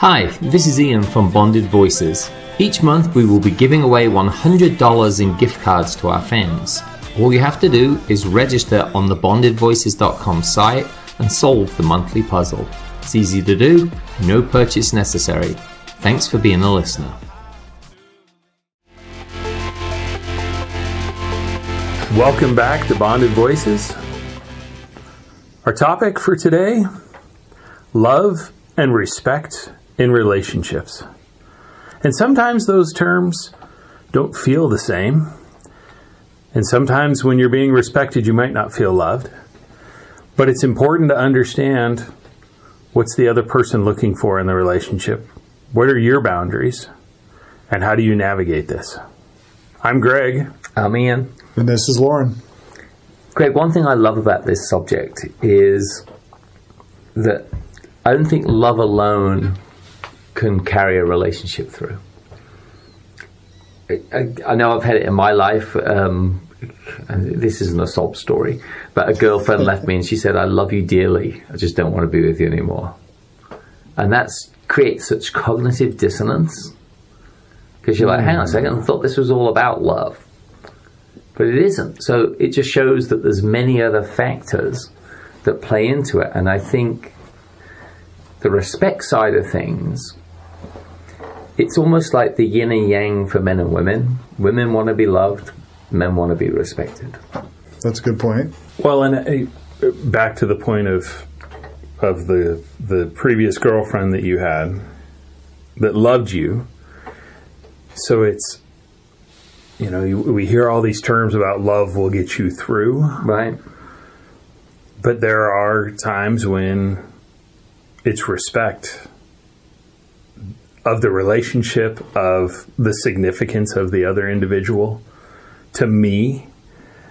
Hi, this is Ian from Bonded Voices. Each month we will be giving away $100 in gift cards to our fans. All you have to do is register on the bondedvoices.com site and solve the monthly puzzle. It's easy to do, no purchase necessary. Thanks for being a listener. Welcome back to Bonded Voices. Our topic for today love and respect in relationships. And sometimes those terms don't feel the same. And sometimes when you're being respected, you might not feel loved. But it's important to understand what's the other person looking for in the relationship? What are your boundaries? And how do you navigate this? I'm Greg. I'm Ian. And this is Loren. Greg, one thing I love about this subject is that I don't think love alone can carry a relationship through. I, I know I've had it in my life. Um, this isn't a sob story, but a girlfriend left me and she said, I love you dearly. I just don't want to be with you anymore. And that creates such cognitive dissonance because you're like, hang on a second, I thought this was all about love. But it isn't. So it just shows that there's many other factors that play into it. And I think the respect side of things, it's almost like the yin and yang for men and women. Women want to be loved, men want to be respected. That's a good point. Well, and uh, back to the point of of the the previous girlfriend that you had that loved you. So it's you know you, we hear all these terms about love will get you through, Right? but there are times when it's respect of the relationship of the significance of the other individual to me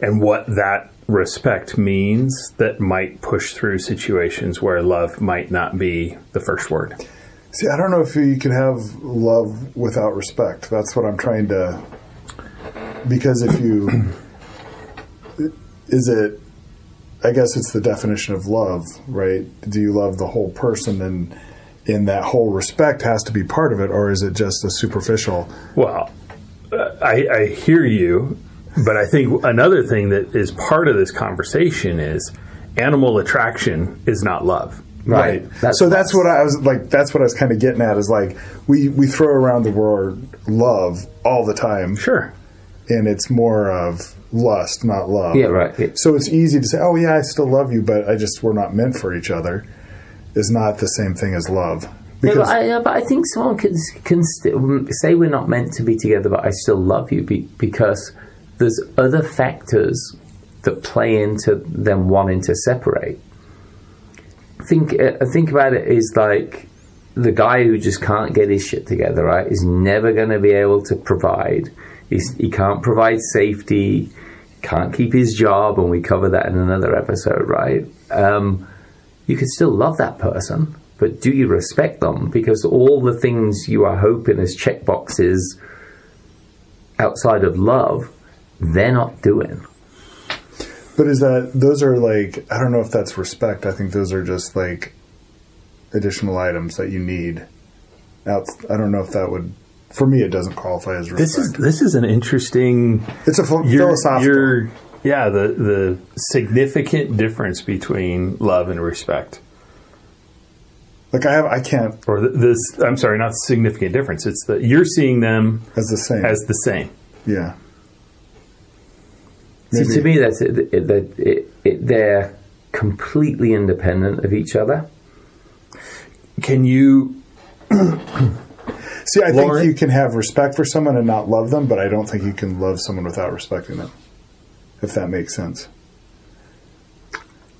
and what that respect means that might push through situations where love might not be the first word. See, I don't know if you can have love without respect. That's what I'm trying to. Because if you. Is it. I guess it's the definition of love, right? Do you love the whole person and in that whole respect has to be part of it, or is it just a superficial? Well, uh, I, I hear you, but I think another thing that is part of this conversation is animal attraction is not love. Right. That's so that's what I was like. That's what I was kind of getting at. Is like we we throw around the word love all the time, Sure. and it's more of lust, not love. Yeah, right. Yeah. So it's easy to say, "Oh yeah, I still love you," but I just we're not meant for each other. Is not the same thing as love. Yeah, Because but, I, but I think someone can, can say we're not meant to be together, but I still love you be, because there's other factors that play into them wanting to separate. Think uh, think about it is like the guy who just can't get his shit together, right? Is never going to be able to provide. He's, he can't provide safety. Can't keep his job, and we cover that in another episode, right? Um, you can still love that person, but do you respect them? Because all the things you are hoping as checkboxes outside of love, they're not doing. but is that those are like I don't know if that's respect. I think those are just like additional items that you need. Out, I don't know if that would. For me, it doesn't qualify as respect. This is this is an interesting it's a ph- you're- philosophical. you're- yeah, the the significant difference between love and respect. like I have, I can't Or this I'm sorry, not significant difference. It's that you're seeing them as the same. as the same. yeah. See, to me, that's it, it, that it, it, they're completely independent of each other. Can you See, I Loren? think you can have respect for someone and not love them, but I don't think you can love someone without respecting them. If that makes sense.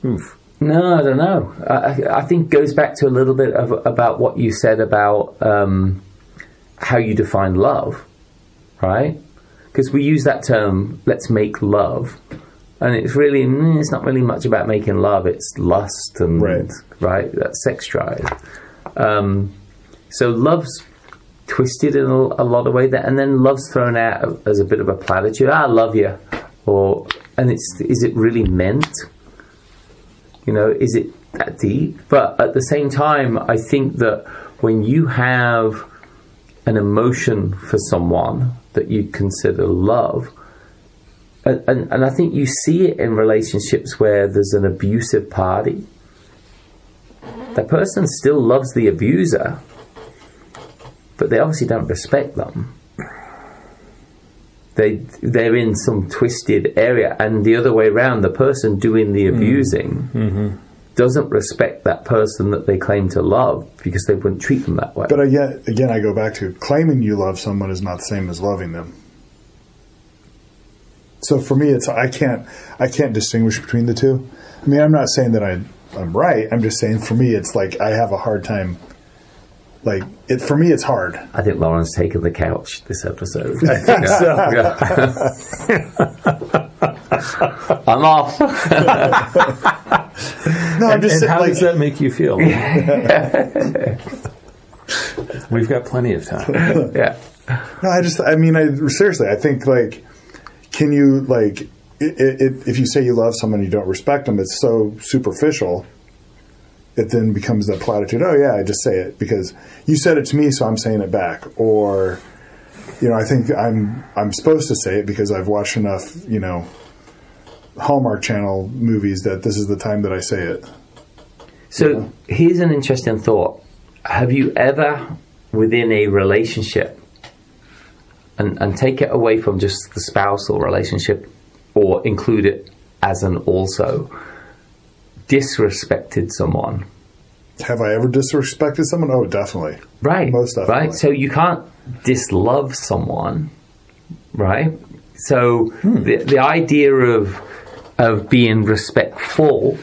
oof, No, I don't know. I, I- I think goes back to a little bit of about what you said about um, how you define love, right? Because we use that term, let's make love, and it's really mm, it's not really much about making love. It's lust and Right. right that sex drive. Um, so love's twisted in a, a lot of way that, and then love's thrown out as a bit of a platitude. "Ah, I love you, or and it's is it really meant? You know, is it that deep? But at the same time, I think that when you have an emotion for someone that you consider love, and, and, and I think you see it in relationships where there's an abusive party. The person still loves the abuser, but they obviously don't respect them. They they're in some twisted area, and the other way around, the person doing the mm-hmm. abusing mm-hmm. doesn't respect that person that they claim to love because they wouldn't treat them that way. But again, again, I go back to claiming you love someone is not the same as loving them. So for me, it's I can't I can't distinguish between the two. I mean, I'm not saying that I I'm right. I'm just saying for me, it's like I have a hard time. Like it for me, it's hard. I think Loren's taken the couch this episode. I'm off. No, I'm And, just and how like, does that make you feel? We've got plenty of time. yeah. No, I just, I mean, I seriously, I think like, can you like, it, it, if you say you love someone, you don't respect them, it's so superficial. It then becomes a platitude. Oh yeah, I just say it because you said it to me, so I'm saying it back. Or, you know, I think I'm I'm supposed to say it because I've watched enough, you know, Hallmark Channel movies that this is the time that I say it. So here's an interesting thought. Have you ever, within a relationship, and, and take it away from just the spousal relationship or include it as an also, disrespected someone? Have I ever disrespected someone? Oh, definitely. Right. Most definitely. Right. So you can't dislove someone, right? So Hmm. the the idea of of being respectful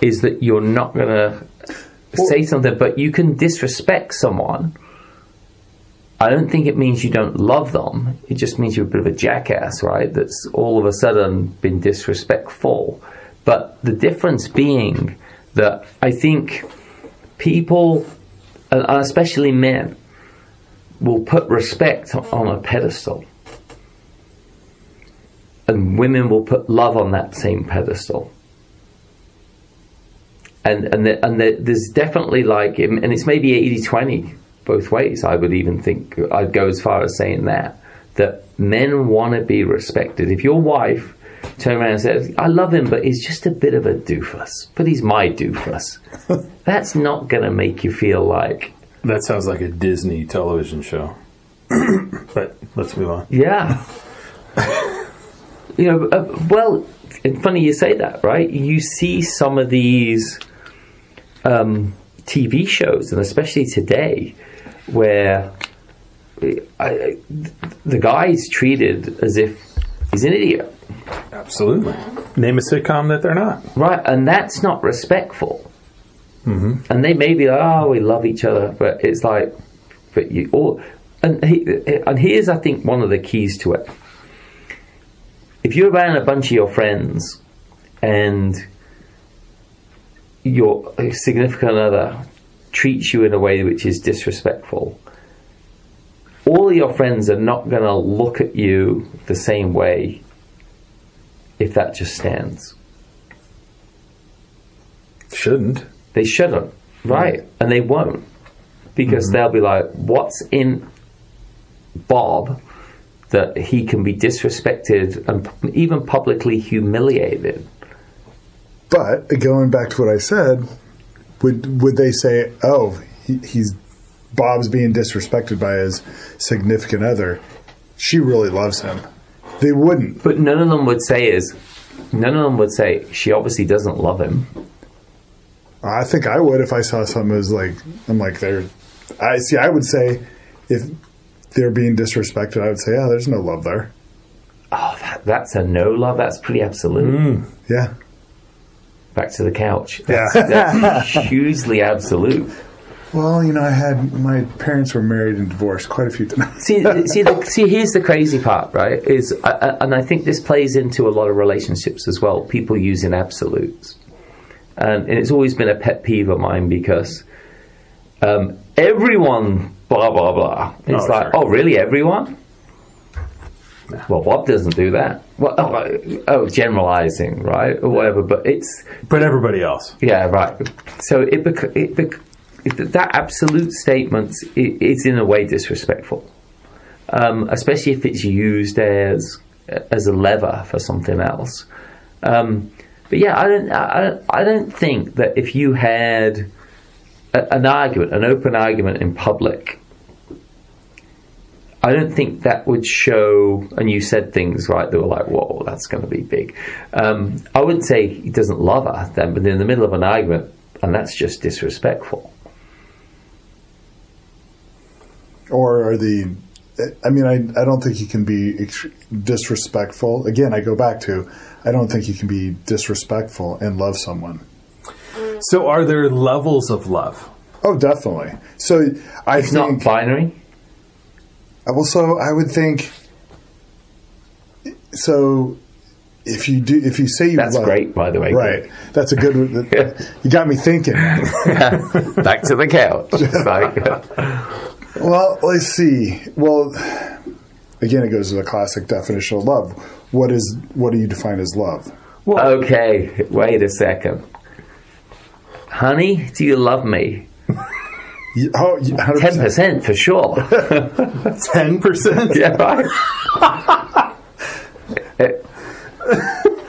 is that you're not going to say something, but you can disrespect someone. I don't think it means you don't love them. It just means you're a bit of a jackass, right? That's all of a sudden been disrespectful. But the difference being that I think people, especially men, will put respect on a pedestal. And women will put love on that same pedestal. And, and, the, and the, there's definitely like, and it's maybe 80 20 both ways. I would even think, I'd go as far as saying that, that men want to be respected. If your wife turned around and said, I love him, but he's just a bit of a doofus, but he's my doofus, that's not going to make you feel like, That sounds like a Disney television show. but let's move on. Yeah. you know, uh, well, it's funny you say that, right? You see some of these um, TV shows, and especially today, where I, I, the guy's treated as if he's an idiot, Absolutely. Name a sitcom that they're not. right? And that's not respectful. Mm-hmm. And they may be like, "Oh, we love each other," but it's like, but you all. And he, and here's, I think, one of the keys to it. If you're around a bunch of your friends, and your significant other treats you in a way which is disrespectful, all your friends are not going to look at you the same way if that just stands. Shouldn't. They shouldn't, right? Mm. And they won't because mm-hmm. they'll be like, "What's in Bob that he can be disrespected and even publicly humiliated?" But going back to what I said, would would they say, "Oh, he, he's Bob's being disrespected by his significant other. She really loves him." They wouldn't. But none of them would say is, none of them would say she obviously doesn't love him. I think I would if I saw something that was like I'm like they're. I see. I would say if they're being disrespected, I would say, "Yeah, there's no love there." Oh, that, that's a no love. That's pretty absolute. Mm. Yeah, Back to the couch. That's, that's hugely absolute. Well, you know, I had my parents were married and divorced quite a few times. see, see, the, see. Here's the crazy part, right? Is uh, uh, and I think this plays into a lot of relationships as well. People using absolutes, um, and it's always been a pet peeve of mine because um, everyone, blah blah blah. It's Oh, like, sure. oh, really, everyone? Well, Bob doesn't do that. Well, oh, oh, generalizing, right, or whatever. But it's But everybody else. yeah, right. So it bec- it bec- that absolute statement is in a way disrespectful, um, especially if it's used as as a lever for something else. Um, but yeah, I don't, I don't, I don't think that if you had a, an argument, an open argument in public, I don't think that would show. And you said things right that were like, "Whoa, that's going to be big." Um, I wouldn't say he doesn't love her then, but in the middle of an argument, and that's just disrespectful. Or are the i mean i, I don't think you can be ex- disrespectful again i go back to i don't think you can be disrespectful and love someone So, are there levels of love? oh definitely so i It's not think binary. Uh, well so i would think so if you do if you say you That's love great, by the way. right that's a good you got me thinking Back to the couch. It's like- Well, let's see. Well, again, it goes to the classic definition of love. What is what do you define as love? Well, okay, wait a second. Honey, do you love me? You- Oh, you- 100%. Ten percent for sure. Ten percent. yeah, right.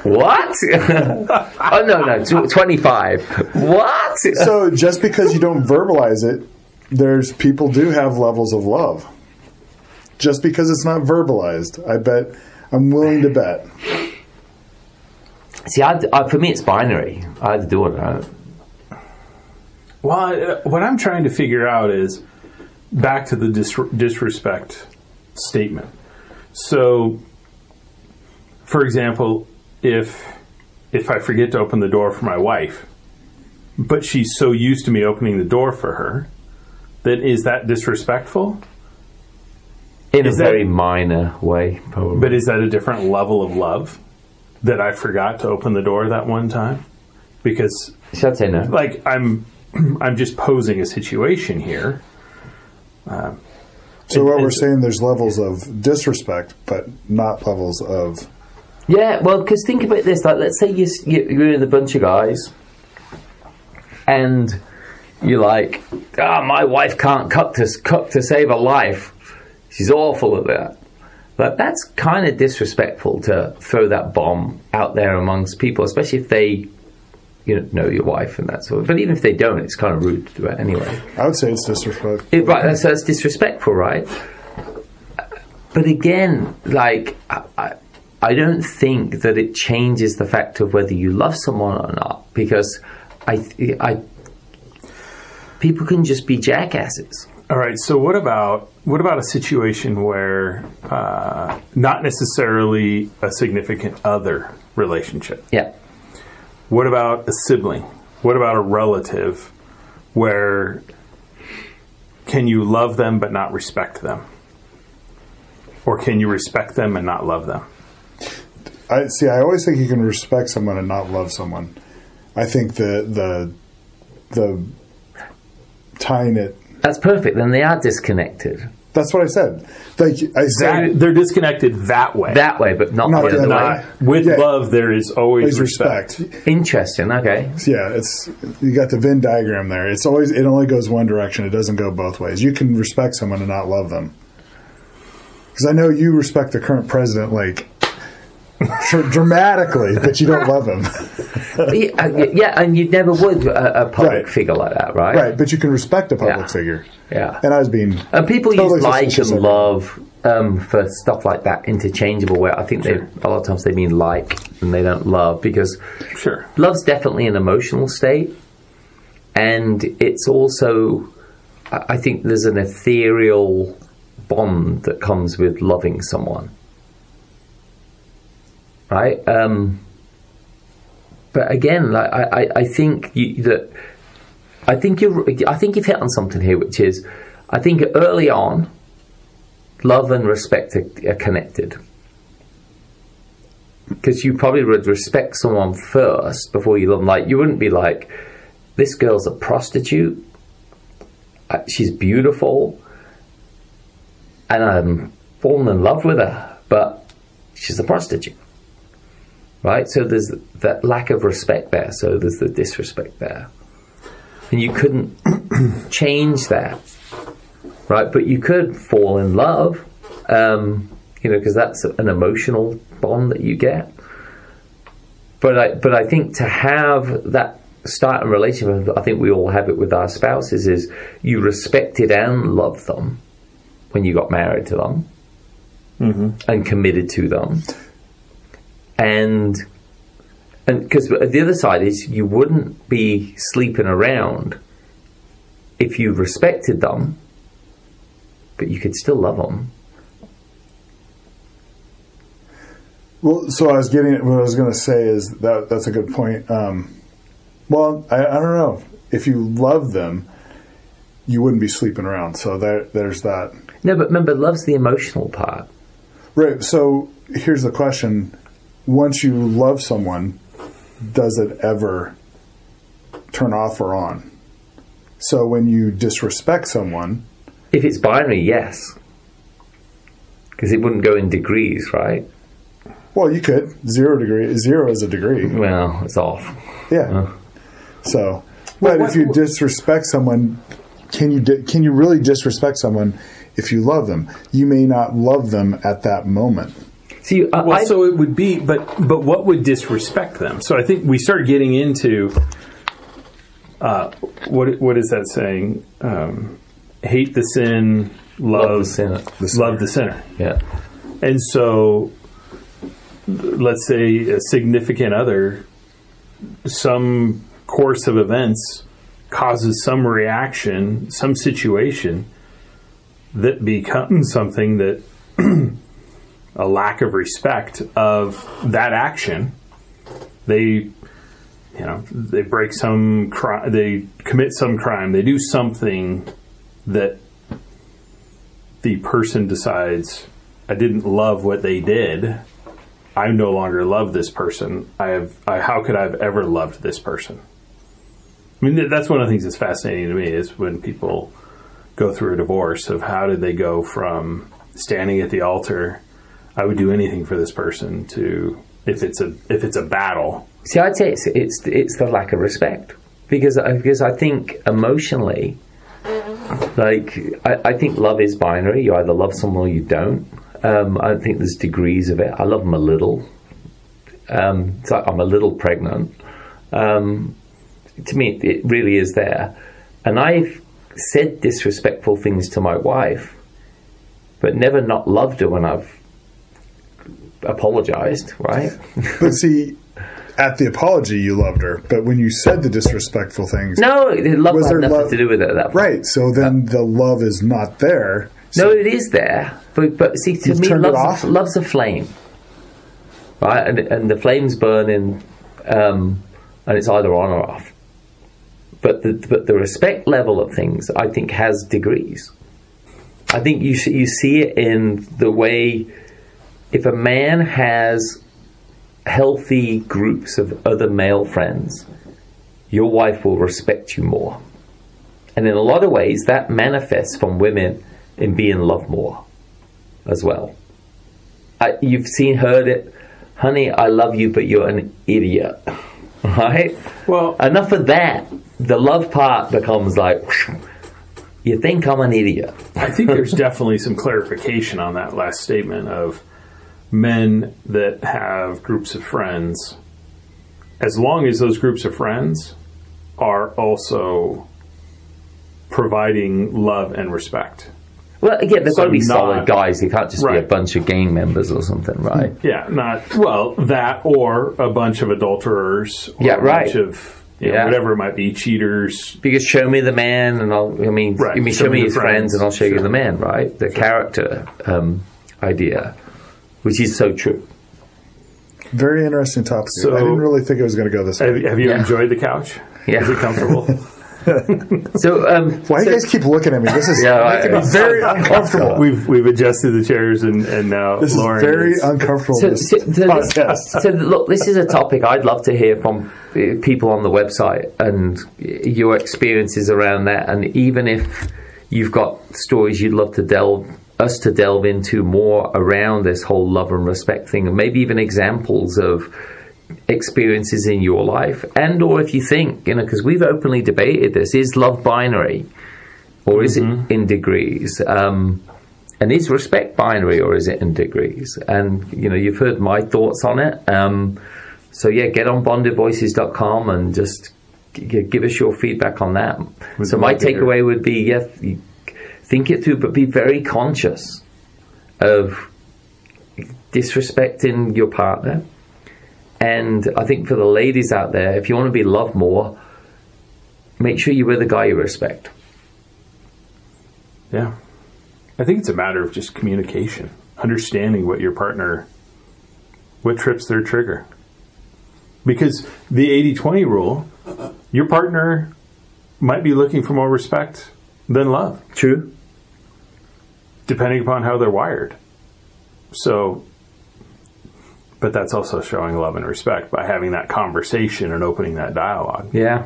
what? oh no, no, tw- twenty-five. What? So just because you don't verbalize it, there's people do have levels of love. Just because it's not verbalized, I bet I'm willing to bet. See, I, I, for me, it's binary. I either do it or don't. Well, uh, what I'm trying to figure out is back to the dis- disrespect statement. So, for example, if if I forget to open the door for my wife, but she's so used to me opening the door for her, then is that disrespectful? In Is a that- very minor way, probably. But is that a different level of love that I forgot to open the door that one time? Because Should I say no? like I'm I'm just posing a situation here. Um, so what we're saying, there's levels of disrespect, but not levels of. Yeah, well, because think about this. Like, let's say you, s- you- you're in a bunch of guys, and you're like, "Ah, my wife can't cook to cook to save her life. She's awful at that." But that's kind of disrespectful to throw that bomb out there amongst people, especially if they, you know, know your wife and that sort of. But even if they don't, it's kind of rude to do it anyway. I would say it's disrespectful. It, right, that's, that's disrespectful, right? But again, like, I, I, I don't think that it changes the fact of whether you love someone or not, because I, I, people can just be jackasses. All right. So what about what about a situation where uh, not necessarily a significant other relationship? Yeah. What about a sibling? What about a relative? Where can you love them but not respect them, or can you respect them and not love them? I see. I always think you can respect someone and not love someone. I think the the the tying it. That's perfect. Then they are disconnected That's what I said. Like I said, That, they're disconnected that way. that way, but not Not the the other other way. not with Yeah. love. There is always is respect. respect. Interesting. Okay. Yeah, it's you got the Venn diagram there. It's always it only goes one direction. It doesn't go both ways. You can respect someone and not love them. Because I know you respect the current president like dr- dramatically, but you don't love him. yeah, uh, yeah, and you never would a, a public Right. figure like that, right? right, but you can respect a public Yeah. figure. Yeah. And I was being And people totally use like and love um, for stuff like that, interchangeable. Where I think they a lot of times they mean like and they don't love because Sure. love's definitely an emotional state, and it's also I I think there's an ethereal bond that comes with loving someone, right? Um, but again, like I, I, I think you, that I think you I think you've hit on something here, which is I think early on, love and respect are, are connected. Because you probably would respect someone first before you love them. Like you wouldn't be like, "This girl's a prostitute. She's beautiful, and I'm fallen in love with her, but she's a prostitute." Right. So there's that lack of respect there. So there's the disrespect there. and you couldn't change that, right? But you could fall in love, um, you know, because that's an emotional bond that you get. But I, but I think to have that start a relationship, I think we all have it with our spouses, is you respected and loved them when you got married to them and committed to them. And and because the other side is you wouldn't be sleeping around if you respected them, but you could still love them. Well, so I was getting it what I was going to say is that that's a good point. Um, well, I, I don't know if you love them, you wouldn't be sleeping around. So there, there's that. No, but remember, love's the emotional part. Right. So here's the question: Once you love someone, does it ever turn off or on? So when you disrespect someone, If it's binary, yes. Because it wouldn't go in degrees, right? well, you could zero degree. Zero is a degree. Well, it's off. Yeah. So, but what- if you disrespect someone, can you di- can you really disrespect someone if you love them? You may not love them at that moment. See, I, Well, I, so it would be, but but what would disrespect them? So I think we start getting into uh, what what is that saying? Um, hate the sin, love, love the sinner. love the sinner. Yeah. And so, let's say a significant other, some course of events causes some reaction, some situation that becomes something that a lack of respect of that action. They, you know, they break some crime, they commit some crime, they do something that the person decides I didn't love what they did. I no longer love this person. I have. I, how could I have ever loved this person? I mean, that's one of the things that's fascinating to me is when people go through a divorce of how did they go from standing at the altar, I would do anything for this person to if it's a if it's a battle. See, I'd say it's it's it's the lack of respect because I- because I think emotionally, like I, I think love is binary. You either love someone or you don't. Um, I don't think there's degrees of it. I love them a little. Um, it's like I'm a little pregnant. Um, to me, it really is there, and I've said disrespectful things to my wife, but never not loved her when I've apologized. Right? But see, at the apology, you loved her, but when you said the disrespectful things, No, love Was had there nothing love- to do with it at that point. right? So then the love is not there. No, it is there, but but see, to me, love's, love's a flame, right? And and the flame's burning, um, and it's either on or off. But the but the respect level of things, I think, has degrees. I think you you see it in the way if a man has healthy groups of other male friends, your wife will respect you more. And in a lot of ways, that manifests from women in being loved more as well. I, you've seen, heard it, honey, I love you, but you're an idiot. Right? Well, Enough of that. The love part becomes like, you think I'm an idiot. I think there's definitely some clarification on that last statement of men that have groups of friends, as long as those groups of friends are also providing love and respect. Well, again, they've So got to be not- solid guys. They can't just be a bunch of gang members or something, right? Yeah, not well that or a bunch of adulterers. Or Yeah, a right. Bunch of you know, Yeah. whatever it might be, cheaters. Because show me the man, and I'll. I mean, Right. you mean Show show, me his friends, friends. and I'll show you the man, right? The character um, idea, which is so true. Very interesting topic. So- I didn't really think it was going to go this Have, way. have you Yeah. enjoyed the couch? Yeah. Is it comfortable? So, um, Why do so- you guys keep looking at me? This is Yeah, right. making me very uncomfortable. we've we've adjusted the chairs and, and now This is very is- uncomfortable. So, this so, so, this, so look, this is a topic I'd love to hear from uh, people on the website and your experiences around that. And even if you've got stories you'd love to delve us to delve into more around this whole love and respect thing, and maybe even examples of experiences in your life, and or if you think you know, because we've openly debated this: is love binary, or is it in degrees? Um, and is respect binary, or is it in degrees? And you know, you've heard my thoughts on it. Um, so yeah, get on bondedvoices.com and just g- give us your feedback on that. so my love to hear. takeaway would be: yeah, think it through, but be very conscious of disrespecting your partner. And I think for the ladies out there, if you want to be loved more, make sure you're with a guy you respect. Yeah. I think it's a matter of just communication, understanding what your partner, what trips their trigger. Because the 80 20 rule, your partner might be looking for more respect than love, True. Depending upon how they're wired. So, but that's also showing love and respect by having that conversation and opening that dialogue. Yeah.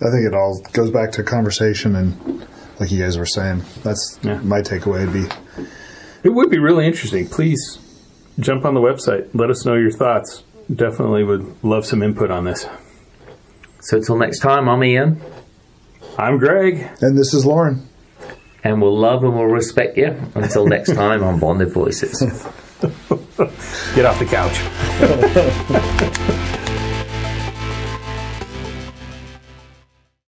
I think it all goes back to conversation and, like you guys were saying, that's Yeah. my takeaway. Would be It would be really interesting. Please jump on the website. Let us know your thoughts. Definitely would love some input on this. So until next time, I'm Ian, I'm Greg. and this is Loren. And we'll love and we'll respect you. Until next time on Bonded Voices. Get off the couch.